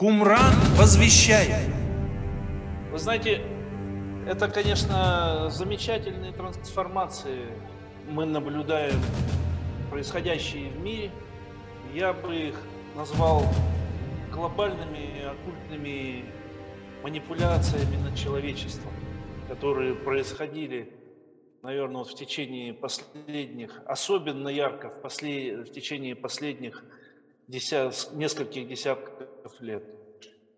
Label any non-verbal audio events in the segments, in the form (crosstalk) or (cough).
Кумран возвещает. Вы знаете, это, конечно, замечательные трансформации мы наблюдаем, происходящие в мире. Я бы их назвал глобальными оккультными манипуляциями над человечеством, которые происходили, наверное, вот в течение последних, особенно ярко в, послед... в течение последних десят... нескольких десятков лет.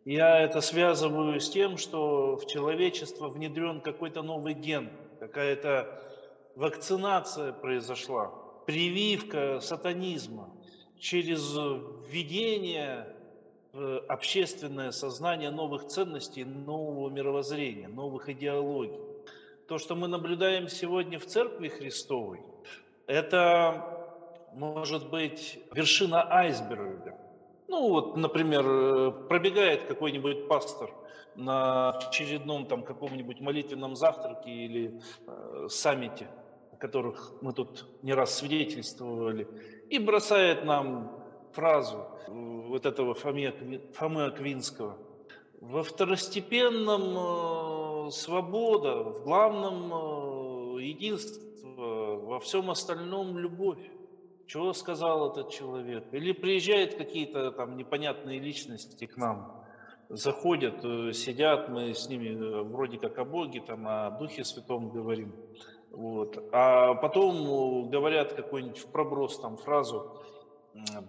Я это связываю с тем, что в человечество внедрен какой-то новый ген, какая-то вакцинация произошла, прививка сатанизма через введение общественное сознание новых ценностей, нового мировоззрения, новых идеологий. То, что мы наблюдаем сегодня в Церкви Христовой, это может быть вершина айсберга. Ну вот, например, э, пробегает какой-нибудь пастор на очередном там каком-нибудь молитвенном завтраке или э, саммите, о которых мы тут не раз свидетельствовали, и бросает нам фразу э, вот этого Фомы, Фомы Аквинского. Во второстепенном э, свобода, в главном э, единство, во всем остальном любовь. Чего сказал этот человек? Или приезжают какие-то там непонятные личности к нам, заходят, э, сидят, мы с ними э, вроде как о Боге, там о Духе Святом говорим. Вот. А потом говорят какой-нибудь в проброс там фразу,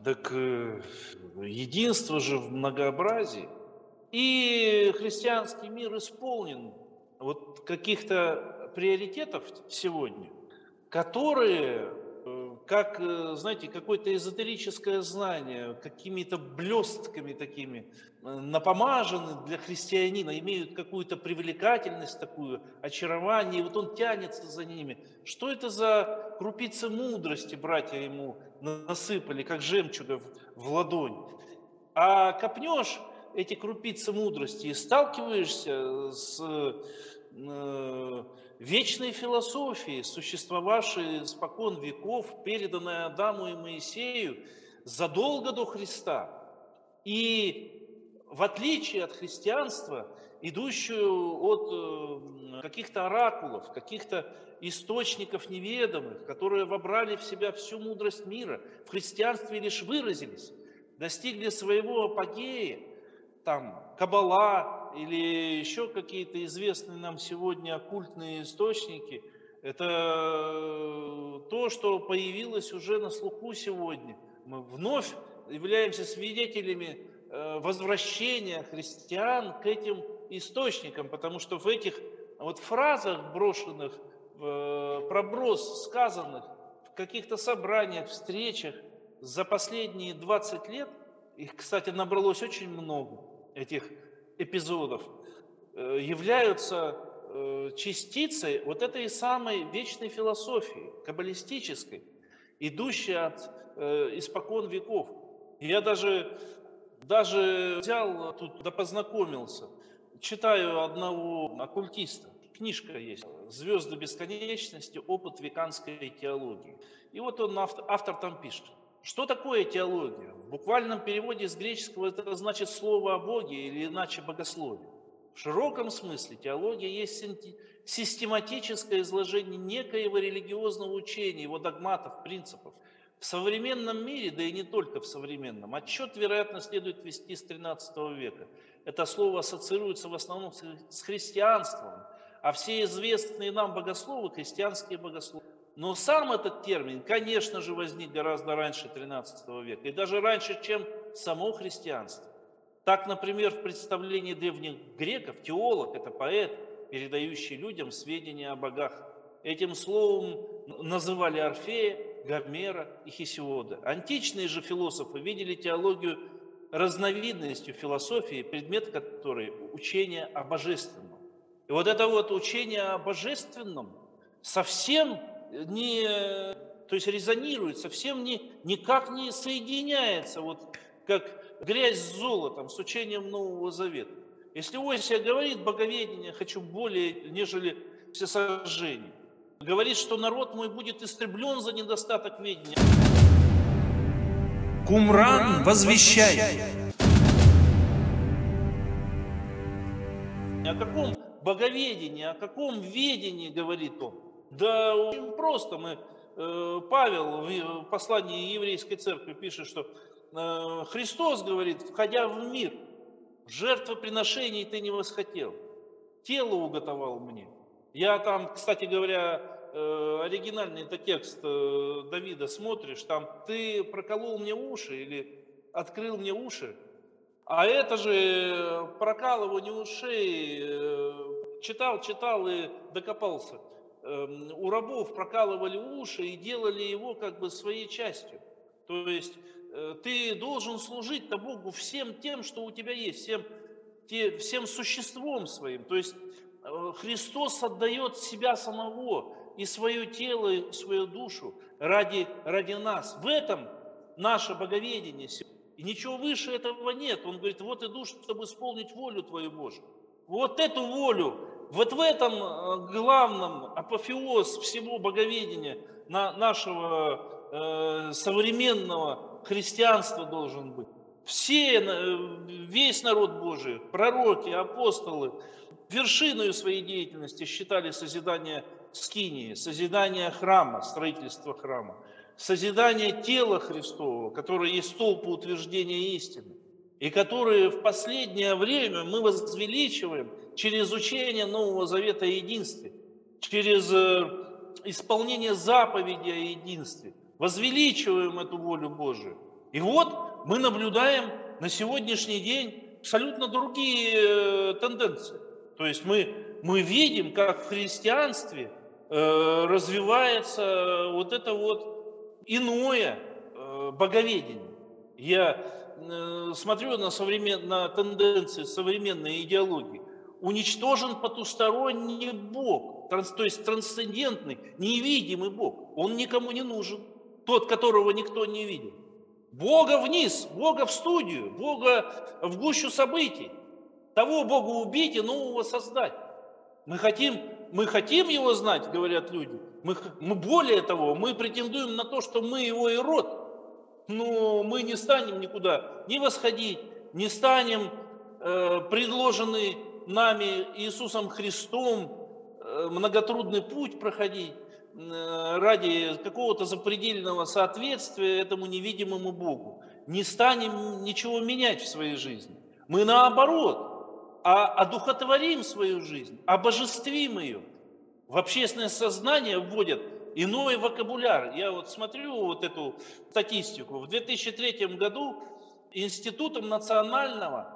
так э, единство же в многообразии. И христианский мир исполнен вот каких-то приоритетов сегодня, которые как, э, знаете, какое-то эзотерическое знание, какими-то блестками такими э, напомажены для христианина, имеют какую-то привлекательность такую, очарование, и вот он тянется за ними. Что это за крупицы мудрости братья ему насыпали, как жемчуга в ладонь? А копнешь эти крупицы мудрости и сталкиваешься с э, вечной философии, существовавшей спокон веков, переданной Адаму и Моисею задолго до Христа. И в отличие от христианства, идущую от э, каких-то оракулов, каких-то источников неведомых, которые вобрали в себя всю мудрость мира, в христианстве лишь выразились, достигли своего апогея, там, Кабала, или еще какие-то известные нам сегодня оккультные источники, это э, то, что появилось уже на слуху сегодня. Мы вновь являемся свидетелями э, возвращения христиан к этим источникам, потому что в этих вот фразах брошенных, э, проброс сказанных в каких-то собраниях, встречах за последние 20 лет, их, кстати, набралось очень много, этих эпизодов э, являются э, частицей вот этой самой вечной философии, каббалистической, идущей от э, испокон веков. Я даже, даже взял тут, да познакомился, читаю одного оккультиста, книжка есть «Звезды бесконечности. Опыт веканской теологии». И вот он, автор, автор там пишет – что такое теология? В буквальном переводе с греческого это значит слово о Боге или иначе богословие. В широком смысле теология есть систематическое изложение некоего религиозного учения, его догматов, принципов. В современном мире, да и не только в современном, отчет, вероятно, следует вести с XIII века. Это слово ассоциируется в основном с христианством, а все известные нам богословы – христианские богословы. Но сам этот термин, конечно же, возник гораздо раньше XIII века, и даже раньше, чем само христианство. Так, например, в представлении древних греков теолог – это поэт, передающий людям сведения о богах. Этим словом называли Орфея, Гомера и Хесиода. Античные же философы видели теологию разновидностью философии, предмет которой – учение о божественном. И вот это вот учение о божественном совсем не, то есть резонирует, совсем не, никак не соединяется, вот как грязь с золотом, с учением Нового Завета. Если Осия говорит боговедение, хочу более, нежели всесожжение, говорит, что народ мой будет истреблен за недостаток ведения. Кумран возвещает. О каком боговедении, о каком ведении говорит он? Да очень просто. Мы, э, Павел в послании еврейской церкви пишет, что э, Христос говорит, входя в мир, жертвоприношений ты не восхотел, тело уготовал мне. Я там, кстати говоря, э, оригинальный это текст Давида смотришь, там ты проколол мне уши или открыл мне уши, а это же прокалывание ушей, читал, читал и докопался. Эм, у рабов прокалывали уши и делали его как бы своей частью. То есть э, ты должен служить-то Богу всем тем, что у тебя есть, всем, те, всем существом своим. То есть э, Христос отдает себя самого и свое тело, и свою душу ради, ради нас. В этом наше боговедение. И ничего выше этого нет. Он говорит, вот иду, чтобы исполнить волю Твою Божию. Вот эту волю, вот в этом э, главном апофеоз всего боговедения нашего э, современного христианства должен быть. Все, э, весь народ Божий, пророки, апостолы, вершиной своей деятельности считали созидание скинии, созидание храма, строительство храма созидание тела Христового, которое есть столб утверждения истины, и которые в последнее время мы возвеличиваем через учение Нового Завета о единстве, через э, исполнение заповеди о единстве, возвеличиваем эту волю Божию. И вот мы наблюдаем на сегодняшний день абсолютно другие э, тенденции. То есть мы, мы видим, как в христианстве э, развивается вот это вот иное боговедение. Я смотрю на, современ... на тенденции современной идеологии. Уничтожен потусторонний Бог, транс... то есть трансцендентный, невидимый Бог. Он никому не нужен, тот, которого никто не видит. Бога вниз, Бога в студию, Бога в гущу событий. Того Бога убить и нового создать. Мы хотим, мы хотим его знать, говорят люди, мы, мы более того, мы претендуем на то, что мы его и род. Но мы не станем никуда не восходить, не станем э, предложенный нами Иисусом Христом э, многотрудный путь проходить э, ради какого-то запредельного соответствия этому невидимому Богу. Не станем ничего менять в своей жизни. Мы наоборот, а одухотворим свою жизнь, обожествим ее – в общественное сознание вводят иной вокабуляр. Я вот смотрю вот эту статистику. В 2003 году Институтом национального,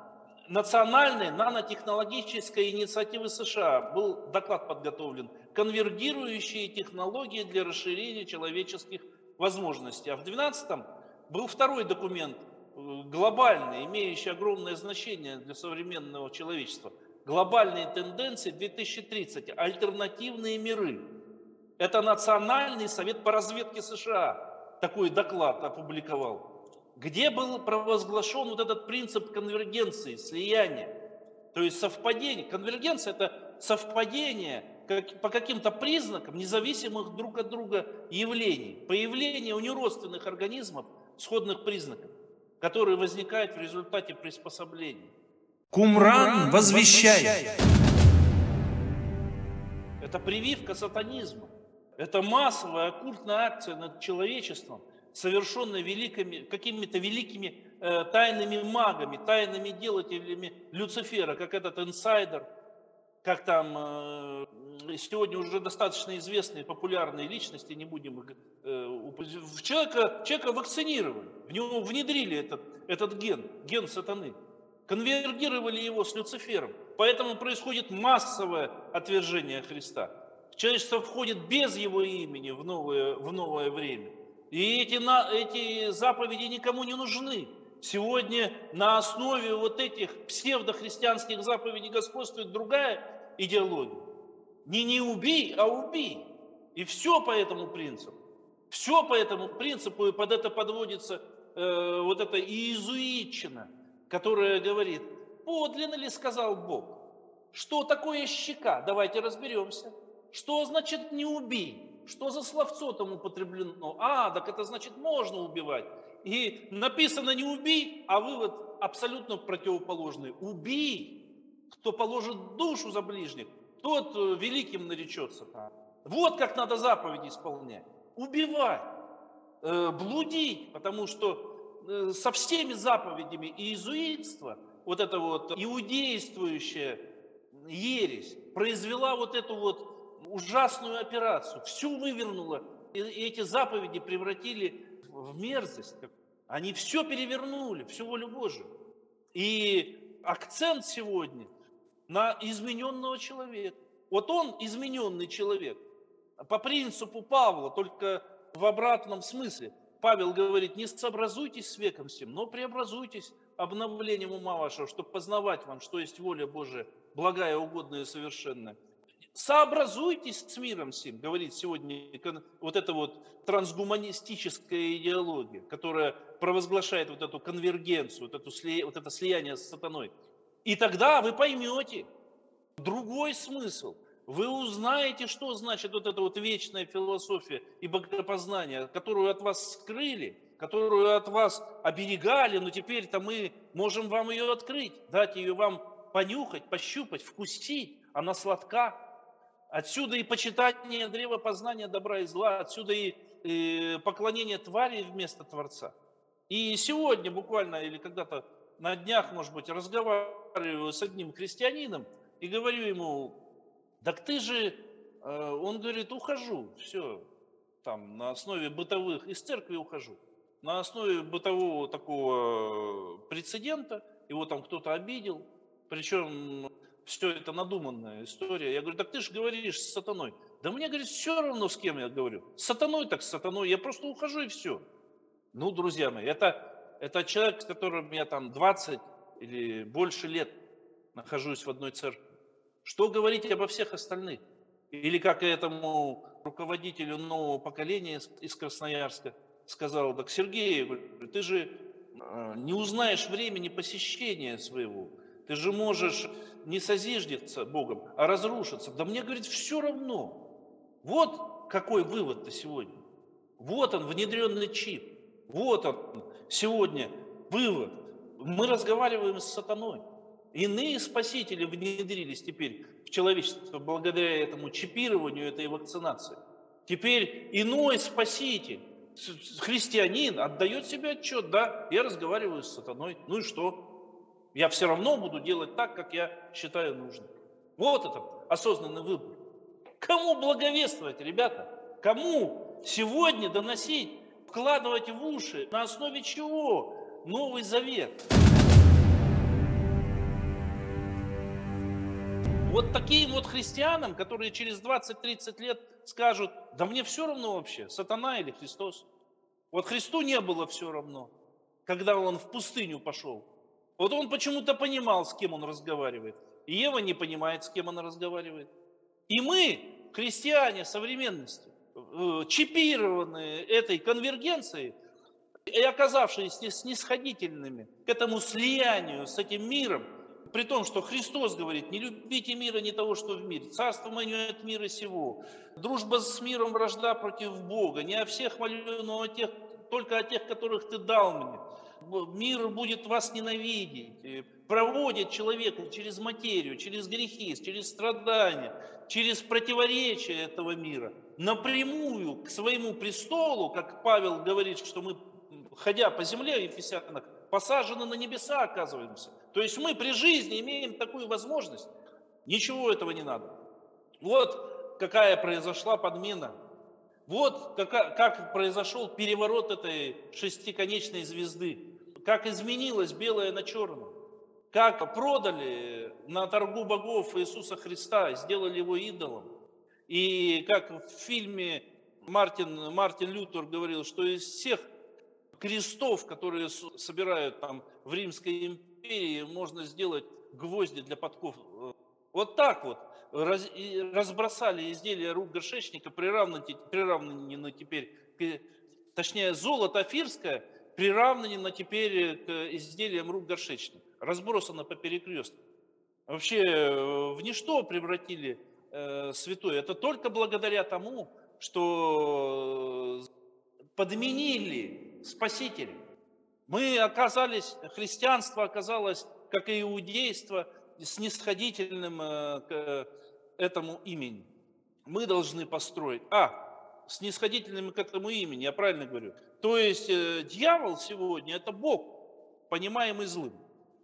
национальной нанотехнологической инициативы США был доклад подготовлен «Конвергирующие технологии для расширения человеческих возможностей». А в 2012 был второй документ, э, глобальный, имеющий огромное значение для современного человечества – глобальные тенденции 2030, альтернативные миры. Это Национальный совет по разведке США такой доклад опубликовал, где был провозглашен вот этот принцип конвергенции, слияния. То есть совпадение. Конвергенция – это совпадение как, по каким-то признакам, независимых друг от друга явлений. Появление у неродственных организмов сходных признаков, которые возникают в результате приспособления. Кумран возвещает. Это прививка сатанизма. Это массовая оккультная акция над человечеством, совершенная великими, какими-то великими э, тайными магами, тайными делателями Люцифера, как этот инсайдер, как там э, сегодня уже достаточно известные, популярные личности, не будем их... Э, человека, человека вакцинировали, в него внедрили этот, этот ген, ген сатаны конвергировали его с Люцифером. Поэтому происходит массовое отвержение Христа. Человечество входит без его имени в новое, в новое время. И эти, на, эти заповеди никому не нужны. Сегодня на основе вот этих псевдохристианских заповедей господствует другая идеология. Не не убей, а убей. И все по этому принципу. Все по этому принципу, и под это подводится э, вот эта иезуитчина – которая говорит, подлинно ли сказал Бог? Что такое щека? Давайте разберемся. Что значит не убей? Что за словцо там употреблено? А, так это значит можно убивать. И написано не убей, а вывод абсолютно противоположный. Убей. кто положит душу за ближних, тот э, великим наречется. Вот как надо заповеди исполнять. Убивать, э, блудить, потому что э, со всеми заповедями и иезуитство, вот это вот иудействующая ересь, произвела вот эту вот ужасную операцию, всю вывернула, и эти заповеди превратили в мерзость. Они все перевернули, всю волю Божию. И акцент сегодня на измененного человека. Вот он измененный человек. По принципу Павла, только в обратном смысле. Павел говорит, не сообразуйтесь с веком всем, но преобразуйтесь обновлением ума вашего, чтобы познавать вам, что есть воля Божия, благая, угодная и совершенная. Сообразуйтесь с миром сим, говорит сегодня вот эта вот трансгуманистическая идеология, которая провозглашает вот эту конвергенцию, вот, эту, вот это слияние с сатаной. И тогда вы поймете другой смысл. Вы узнаете, что значит вот эта вот вечная философия и богопознание, которую от вас скрыли, которую от вас оберегали, но теперь-то мы можем вам ее открыть, дать ее вам понюхать, пощупать, вкусить. Она сладка. Отсюда и почитание древа познания добра и зла, отсюда и, и поклонение твари вместо Творца. И сегодня буквально или когда-то на днях, может быть, разговариваю с одним крестьянином и говорю ему, так ты же, э, он говорит, ухожу, все, там, на основе бытовых, из церкви ухожу, на основе бытового такого прецедента, его там кто-то обидел, причем все это надуманная история. Я говорю, так ты же говоришь с сатаной. Да мне, говорит, все равно, с кем я говорю. С сатаной так с сатаной, я просто ухожу и все. Ну, друзья мои, это это человек, с которым я там 20 или больше лет нахожусь в одной церкви. Что говорить обо всех остальных? Или как этому руководителю нового поколения из Красноярска сказал, так Сергей, ты же а, не узнаешь времени посещения своего. Ты же можешь не созиждиться Богом, а разрушиться. Да мне, говорит, все равно. Вот какой вывод-то сегодня. Вот он, внедренный чип. Вот он, сегодня вывод. Мы разговариваем с сатаной. Иные спасители внедрились теперь в человечество благодаря этому чипированию, этой вакцинации. Теперь иной спаситель, христианин, отдает себе отчет, да, я разговариваю с сатаной, ну и что? Я все равно буду делать так, как я считаю нужным. Вот это осознанный выбор. Кому благовествовать, ребята? Кому сегодня доносить вкладывать в уши, на основе чего Новый Завет. Вот таким вот христианам, которые через 20-30 лет скажут, да мне все равно вообще, сатана или Христос. Вот Христу не было все равно, когда он в пустыню пошел. Вот он почему-то понимал, с кем он разговаривает. И Ева не понимает, с кем она разговаривает. И мы, христиане современности, Э, чипированные этой конвергенцией и оказавшиеся снисходительными к этому слиянию с этим миром, при том, что Христос говорит, не любите мира, не того, что в мире. Царство мое от мира сего. Дружба с миром, вражда против Бога. Не о всех молю, но о тех, только о тех, которых ты дал мне. Мир будет вас ненавидеть. Проводит человека через материю, через грехи, через страдания, через противоречия этого мира – напрямую к своему престолу, как Павел говорит, что мы, ходя по земле, Ефесянах, посажены на небеса, оказываемся. То есть мы при жизни имеем такую возможность. Ничего этого не надо. Вот какая произошла подмена. Вот как, как произошел переворот этой шестиконечной звезды. Как изменилось белое на черном. Как продали на торгу богов Иисуса Христа, сделали его идолом и как в фильме Мартин, Мартин Лютер говорил, что из всех крестов, которые собирают там в Римской империи, можно сделать гвозди для подков. Вот так вот раз, разбросали изделия рук горшечника, приравнены теперь, точнее, золото афирское приравнено теперь к изделиям рук горшечника, разбросано по перекрестку. Вообще э, в ничто превратили Э, святой, это только благодаря тому, что подменили Спасителя. Мы оказались, христианство оказалось, как и иудейство, снисходительным э, к этому имени. Мы должны построить, а, снисходительным к этому имени, я правильно говорю. То есть э, дьявол сегодня это Бог, понимаемый злым.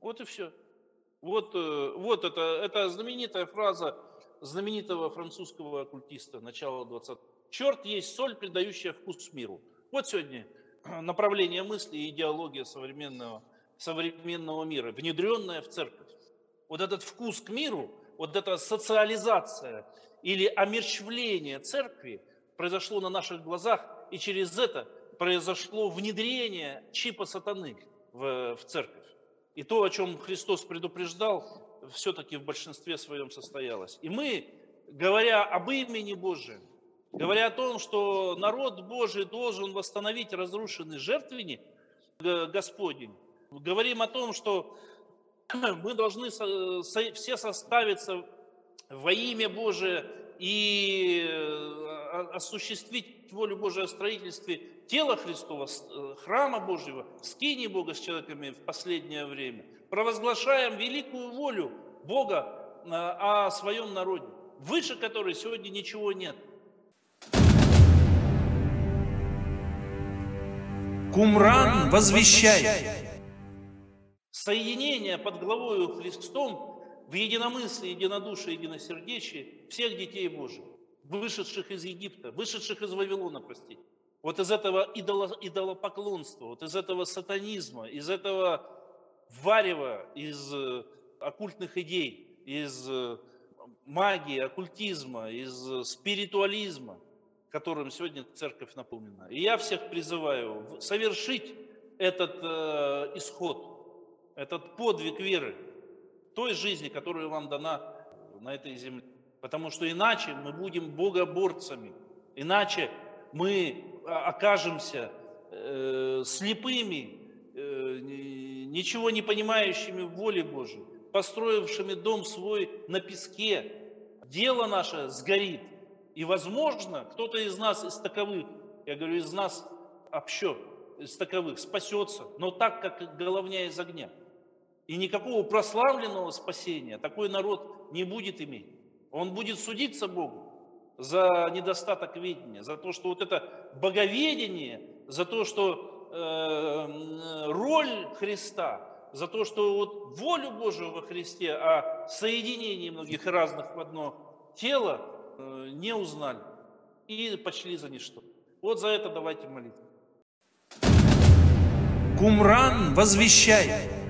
Вот и все. Вот, э, вот это, это знаменитая фраза знаменитого французского оккультиста начала 20 Черт есть соль, придающая вкус миру. Вот сегодня направление мысли и идеология современного, современного мира, внедренная в церковь. Вот этот вкус к миру, вот эта социализация или омерчвление церкви произошло на наших глазах, и через это произошло внедрение чипа сатаны в, в церковь. И то, о чем Христос предупреждал, все-таки в большинстве своем состоялось. И мы, говоря об имени Божьем, говоря о том, что народ Божий должен восстановить разрушенный жертвенник Господень, говорим о том, что (clears throat) мы должны все составиться во имя Божие и э, осуществить волю Божию о строительстве тела Христова, э, храма Божьего, скини Бога с человеками в последнее время. Провозглашаем великую волю Бога э, о своем народе, выше которой сегодня ничего нет. Кумран возвещает. Соединение под главою Христом в единомыслии, единодушии, единосердечии всех детей Божьих, вышедших из Египта, вышедших из Вавилона, простите. Вот из этого идоло, идолопоклонства, вот из этого сатанизма, из этого варева, из э, оккультных идей, из э, магии, оккультизма, из спиритуализма, которым сегодня церковь наполнена. И я всех призываю совершить этот э, исход, этот подвиг веры, той жизни, которая вам дана на этой земле. Потому что иначе мы будем богоборцами, иначе мы окажемся э, слепыми, э, ничего не понимающими в воле Божьей, построившими дом свой на песке. Дело наше сгорит. И, возможно, кто-то из нас, из таковых, я говорю, из нас общо, из таковых, спасется, но так, как головня из огня – и никакого прославленного спасения такой народ не будет иметь. Он будет судиться Богу за недостаток ведения, за то, что вот это боговедение, за то, что э, роль Христа, за то, что вот волю Божию во Христе о соединении многих разных в одно тело э, не узнали и почли за ничто. Вот за это давайте молиться. Кумран возвещает.